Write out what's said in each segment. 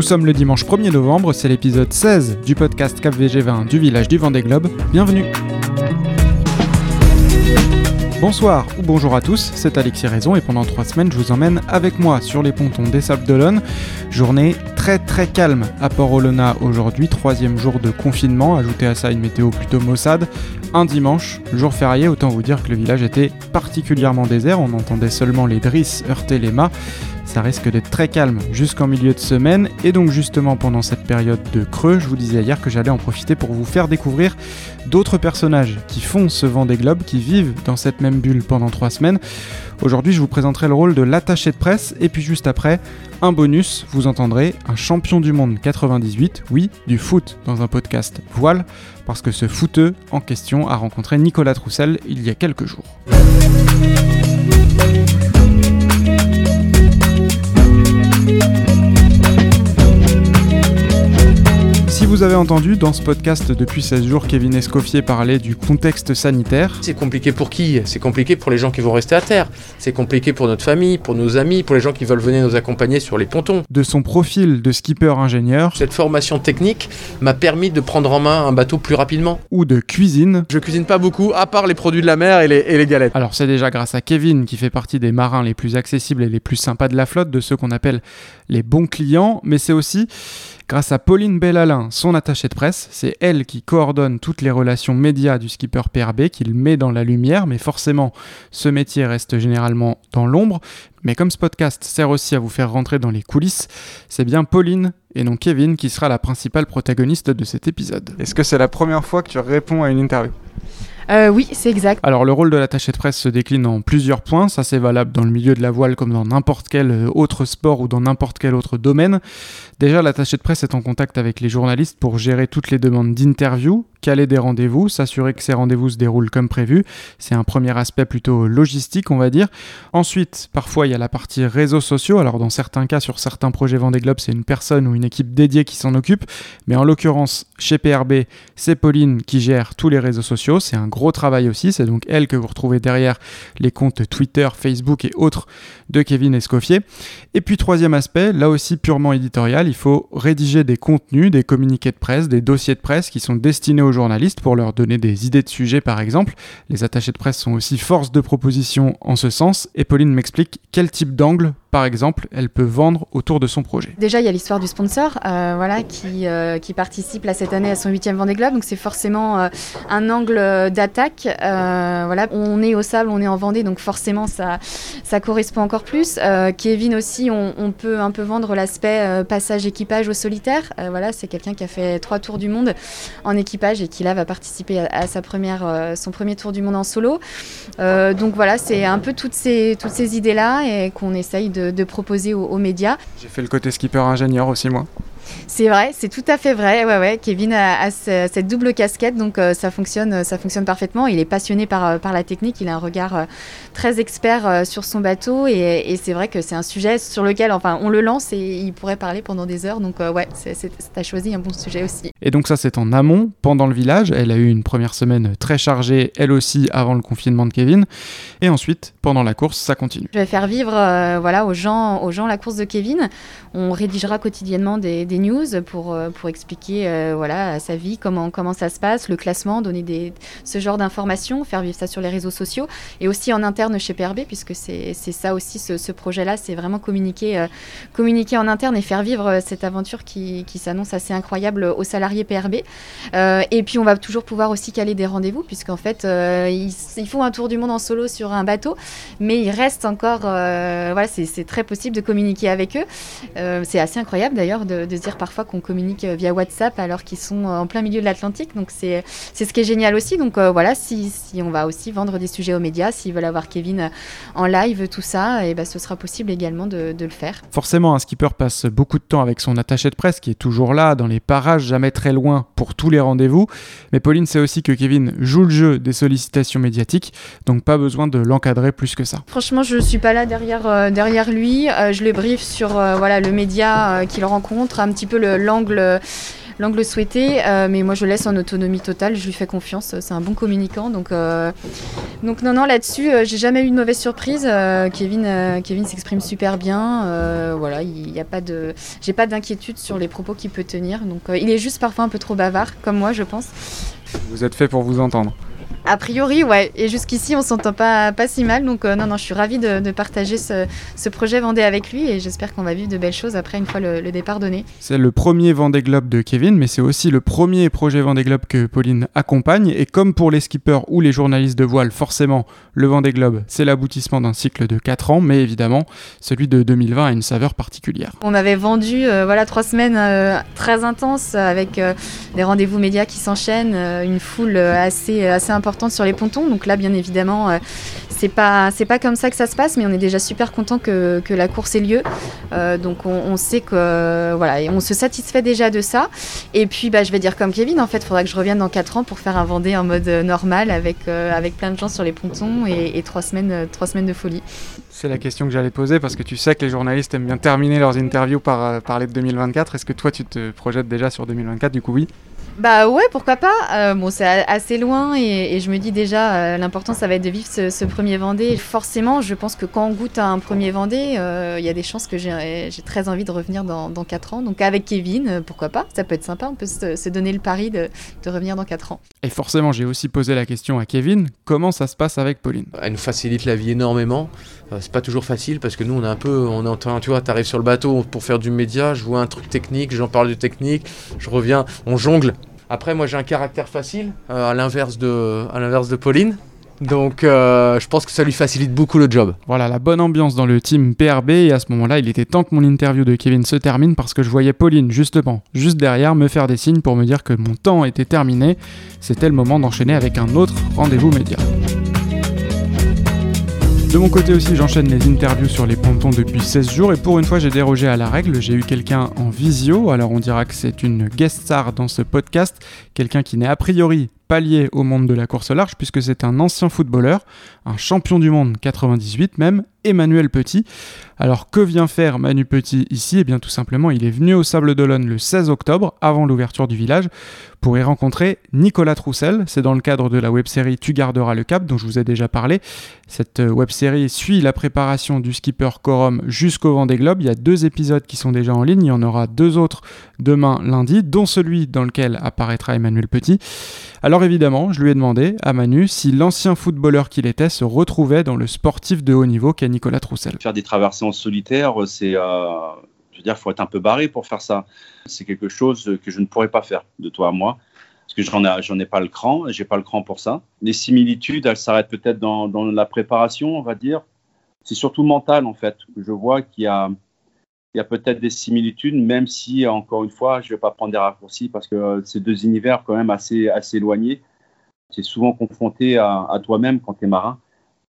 Nous sommes le dimanche 1er novembre, c'est l'épisode 16 du podcast Cap VG20 du village du Vendée Globe. Bienvenue Bonsoir ou bonjour à tous, c'est Alexis Raison et pendant trois semaines je vous emmène avec moi sur les pontons des Sables d'Olonne. Journée très très calme à Port-Olona aujourd'hui, troisième jour de confinement, ajoutez à ça une météo plutôt maussade. Un dimanche, jour férié, autant vous dire que le village était particulièrement désert, on entendait seulement les drisses heurter les mâts ça risque d'être très calme jusqu'en milieu de semaine et donc justement pendant cette période de creux, je vous disais hier que j'allais en profiter pour vous faire découvrir d'autres personnages qui font ce vent des globes, qui vivent dans cette même bulle pendant trois semaines. Aujourd'hui, je vous présenterai le rôle de l'attaché de presse et puis juste après, un bonus, vous entendrez un champion du monde 98, oui, du foot dans un podcast voile, parce que ce footeux en question a rencontré Nicolas Troussel il y a quelques jours. Vous avez entendu dans ce podcast depuis 16 jours Kevin Escoffier parler du contexte sanitaire. C'est compliqué pour qui? C'est compliqué pour les gens qui vont rester à terre. C'est compliqué pour notre famille, pour nos amis, pour les gens qui veulent venir nous accompagner sur les pontons. De son profil de skipper ingénieur. Cette formation technique m'a permis de prendre en main un bateau plus rapidement. Ou de cuisine. Je cuisine pas beaucoup, à part les produits de la mer et les, et les galettes. Alors c'est déjà grâce à Kevin qui fait partie des marins les plus accessibles et les plus sympas de la flotte, de ceux qu'on appelle les bons clients, mais c'est aussi grâce à Pauline Bellalin, son attachée de presse. C'est elle qui coordonne toutes les relations médias du skipper PRB, qu'il met dans la lumière, mais forcément, ce métier reste généralement dans l'ombre. Mais comme ce podcast sert aussi à vous faire rentrer dans les coulisses, c'est bien Pauline et non Kevin qui sera la principale protagoniste de cet épisode. Est-ce que c'est la première fois que tu réponds à une interview? Euh, oui, c'est exact. Alors le rôle de l'attaché de presse se décline en plusieurs points, ça c'est valable dans le milieu de la voile comme dans n'importe quel euh, autre sport ou dans n'importe quel autre domaine. Déjà, l'attaché de presse est en contact avec les journalistes pour gérer toutes les demandes d'interview, caler des rendez-vous, s'assurer que ces rendez-vous se déroulent comme prévu. C'est un premier aspect plutôt logistique, on va dire. Ensuite, parfois, il y a la partie réseaux sociaux. Alors, dans certains cas, sur certains projets Vendée Globe, c'est une personne ou une équipe dédiée qui s'en occupe. Mais en l'occurrence, chez PRB, c'est Pauline qui gère tous les réseaux sociaux. C'est un gros travail aussi. C'est donc elle que vous retrouvez derrière les comptes Twitter, Facebook et autres de Kevin Escoffier. Et puis, troisième aspect, là aussi purement éditorial, il faut rédiger des contenus, des communiqués de presse, des dossiers de presse qui sont destinés aux journalistes pour leur donner des idées de sujets par exemple. Les attachés de presse sont aussi force de proposition en ce sens et Pauline m'explique quel type d'angle par exemple, elle peut vendre autour de son projet Déjà, il y a l'histoire du sponsor euh, voilà, qui, euh, participe cette année à son huitième Vendée Globe. Donc, c'est forcément euh, un angle d'attaque. voilà, on est au sable, on est en Vendée, donc forcément, ça, correspond encore plus. Kevin aussi, on, peut un peu vendre l'aspect passage équipage au solitaire. voilà, c'est quelqu'un qui a fait trois tours du monde en équipage et qui là va participer à, sa première, son premier tour du monde en solo. donc voilà, c'est un peu toutes ces, toutes ces idées-là et qu'on essaye de de, proposer aux, médias. J'ai fait le côté skipper ingénieur aussi moi. C'est vrai, c'est tout à fait vrai. Ouais, ouais. Kevin a, cette double casquette, donc euh, ça fonctionne, ça fonctionne parfaitement. Il est passionné par, euh, par la technique. Il a un regard euh, très expert sur son bateau, et, c'est vrai que c'est un sujet sur lequel, enfin, on le lance et il pourrait parler pendant des heures. Donc ouais, as choisi un bon sujet aussi. Et donc ça, c'est en amont, pendant le village. Elle a eu une première semaine très chargée, elle aussi, avant le confinement de Kevin. Et ensuite, pendant la course, ça continue. Je vais faire vivre, voilà, aux gens, aux gens la course de Kevin. On rédigera quotidiennement des, des news pour, euh, pour expliquer euh, voilà, sa vie, comment, comment ça se passe, le classement, donner des, ce genre d'informations, faire vivre ça sur les réseaux sociaux et aussi en interne chez PRB, puisque c'est ça aussi, ce, projet-là, c'est vraiment communiquer, euh, communiquer en interne et faire vivre cette aventure qui, qui s'annonce assez incroyable aux salariés PRB. et puis on va toujours pouvoir aussi caler des rendez-vous, puisqu'en fait, ils, font un tour du monde en solo sur un bateau, mais il reste encore, voilà, c'est très possible de communiquer avec eux. c'est assez incroyable d'ailleurs de se dire parfois qu'on communique euh, via WhatsApp alors qu'ils sont euh, en plein milieu de l'Atlantique. Donc c'est ce qui est génial aussi. Donc euh, voilà, si, si, on va aussi vendre des sujets aux médias, s'ils veulent avoir Kevin en live, tout ça, et eh ben, ce sera possible également de, de, le faire. Forcément, un skipper passe beaucoup de temps avec son attaché de presse qui est toujours là, dans les parages, jamais très loin pour tous les rendez-vous. Mais Pauline sait aussi que Kevin joue le jeu des sollicitations médiatiques, donc pas besoin de l'encadrer plus que ça. Franchement, je suis pas là derrière, derrière lui. je le brief sur voilà, le média qu'il rencontre, un petit peu l'angle l'angle souhaité. mais moi, je laisse en autonomie totale. Je lui fais confiance. C'est un bon communicant. Donc, donc non, non, là-dessus, j'ai jamais eu de mauvaise surprise. Kevin, Kevin s'exprime super bien. voilà, il n'y a pas de, j'ai pas d'inquiétude sur les propos qu'il peut tenir. Donc, il est juste parfois un peu trop bavard, comme moi, je pense. Vous êtes fait pour vous entendre. A priori, ouais. Et jusqu'ici, on s'entend pas, pas si mal. Donc, euh, non, non, je suis ravie de, partager ce, projet Vendée avec lui et j'espère qu'on va vivre de belles choses après, une fois le, départ donné. C'est le premier Vendée Globe de Kevin, mais c'est aussi le premier projet Vendée Globe que Pauline accompagne. Et comme pour les skippers ou les journalistes de voile, forcément, le Vendée Globe, c'est l'aboutissement d'un cycle de 4 ans, mais évidemment, celui de 2020 a une saveur particulière. On avait vendu euh, voilà, trois semaines euh, très intenses avec des rendez-vous médias qui s'enchaînent, une foule assez, assez importante sur les pontons. Donc là, bien évidemment, euh, c'est pas c'est pas comme ça que ça se passe, mais on est déjà super content que, que la course ait lieu. Euh, donc on, sait que voilà, et on se satisfait déjà de ça. Et puis bah, je vais dire comme Kevin, en fait, faudra que je revienne dans 4 ans pour faire un Vendée en mode normal avec euh, avec plein de gens sur les pontons et, et 3 semaines trois semaines de folie. C'est la question que j'allais poser parce que tu sais que les journalistes aiment bien terminer leurs interviews par parler de 2024. Est-ce que toi tu te projettes déjà sur 2024 Du coup oui. Bah ouais, pourquoi pas. Euh, bon, c'est assez loin et, je me dis déjà, euh, l'important ça va être de vivre ce, premier Vendée. Forcément, je pense que quand on goûte à un premier Vendée, euh, il y a des chances que j'ai très envie de revenir dans, dans, 4 ans. Donc avec Kevin, pourquoi pas Ça peut être sympa, on peut se, donner le pari de, de, revenir dans 4 ans. Et forcément, j'ai aussi posé la question à Kevin, comment ça se passe avec Pauline? Elle nous facilite la vie énormément. C'est pas toujours facile parce que nous, on est un peu, on est, tu vois, t'arrives sur le bateau pour faire du média, je vois un truc technique, j'en parle de technique, je reviens, on jongle après, moi, j'ai un caractère facile, euh, à l'inverse de, à l'inverse de Pauline. Donc, euh, je pense que ça lui facilite beaucoup le job. Voilà, la bonne ambiance dans le team PRB. Et à ce moment-là, il était temps que mon interview de Kevin se termine parce que je voyais Pauline, justement, juste derrière, me faire des signes pour me dire que mon temps était terminé. C'était le moment d'enchaîner avec un autre rendez-vous média. De mon côté aussi, j'enchaîne les interviews sur les pontons depuis 16 jours. Et pour une fois, j'ai dérogé à la règle. J'ai eu quelqu'un en visio, alors on dira que c'est une guest star dans ce podcast, quelqu'un qui n'est a priori pas lié au monde de la course large puisque c'est un ancien footballeur, un champion du monde 98 même, Emmanuel Petit. Alors que vient faire Manu Petit ici? Eh bien tout simplement, il est venu au Sable d'Olonne le 16 octobre, avant l'ouverture du village, pour y rencontrer Nicolas Troussel. C'est dans le cadre de la web-série Tu garderas le cap dont je vous ai déjà parlé. Cette euh, web-série suit la préparation du skipper Corum jusqu'au Vendée Globe. Il y a deux épisodes qui sont déjà en ligne, il y en aura deux autres demain lundi, dont celui dans lequel apparaîtra Emmanuel Petit. Alors évidemment, je lui ai demandé à Manu si l'ancien footballeur qu'il était se retrouvait dans le sportif de haut niveau qu'est Nicolas Troussel. Faire des traversées en solitaire, c'est, euh, je veux dire, faut être un peu barré pour faire ça. C'est quelque chose que je ne pourrais pas faire de toi à moi parce que j'en ai, ai pas le cran, j'ai pas le cran pour ça. Les similitudes, elles s'arrêtent peut-être dans, dans, la préparation, on va dire. C'est surtout mental en fait. Je vois qu'il y a il y a peut-être des similitudes, même si, encore une fois, je ne vais pas prendre des raccourcis parce que euh, c'est deux univers quand même assez, assez éloignés. Tu es souvent confronté à, toi-même quand tu es marin.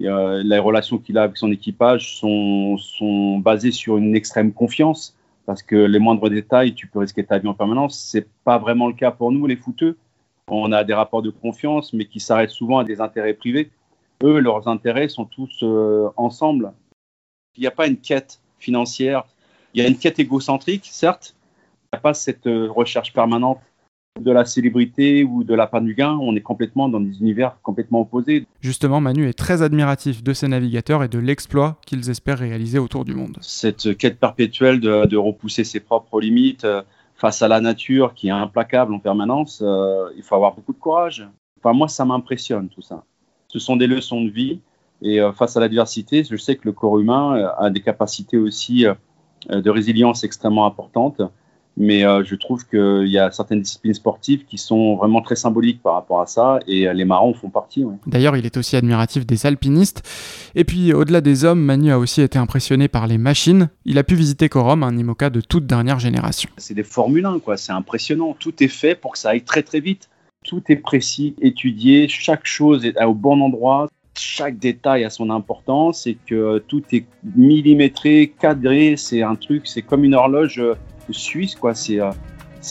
Euh, les relations qu'il a avec son équipage sont, sont basées sur une extrême confiance parce que les moindres détails, tu peux risquer ta vie en permanence. C'est pas vraiment le cas pour nous, les footeux. On a des rapports de confiance, mais qui s'arrêtent souvent à des intérêts privés. Eux, leurs intérêts sont tous euh, ensemble. Il n'y a pas une quête financière il y a une quête égocentrique, certes. Il n'y a pas cette euh, recherche permanente de la célébrité ou de la part du gain, on est complètement dans des univers complètement opposés. Justement, Manu est très admiratif de ces navigateurs et de l'exploit qu'ils espèrent réaliser autour du monde. Cette quête perpétuelle de, repousser ses propres limites euh, face à la nature qui est implacable en permanence, euh, il faut avoir beaucoup de courage. Enfin, moi, ça m'impressionne tout ça. Ce sont des leçons de vie et face à l'adversité, je sais que le corps humain a des capacités aussi de résilience extrêmement importante. Mais euh, je trouve qu'il y a certaines disciplines sportives qui sont vraiment très symboliques par rapport à ça, et euh, les marins font partie. D'ailleurs, il est aussi admiratif des alpinistes. Et puis, au-delà des hommes, Manu a aussi été impressionné par les machines. Il a pu visiter Corum, un IMOCA de toute dernière génération. C'est des Formule 1, quoi. C'est impressionnant. Tout est fait pour que ça aille très très vite. Tout est précis, étudié, chaque chose est au bon endroit chaque détail a son importance et que tout est millimétré, cadré. C'est un truc, c'est comme une horloge euh, suisse, quoi. C'est euh,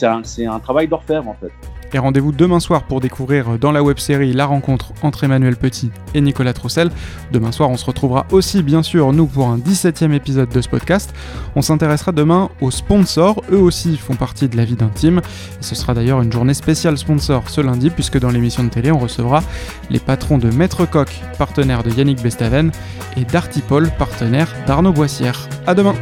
un, un, travail d'orfèvre en fait. Et rendez-vous demain soir pour découvrir dans la web-série la rencontre entre Emmanuel Petit et Nicolas Troussel. Demain soir, on se retrouvera aussi, bien sûr, nous, pour un 17e épisode de ce podcast. On s'intéressera demain aux sponsors. Eux aussi font partie de la vie d'intime. Et ce sera d'ailleurs une journée spéciale sponsor ce lundi, puisque dans l'émission de télé, on recevra les patrons de Maître Coq, partenaire de Yannick Bestaven, et d'Artipol, partenaire d'Arnaud Boissière. À demain!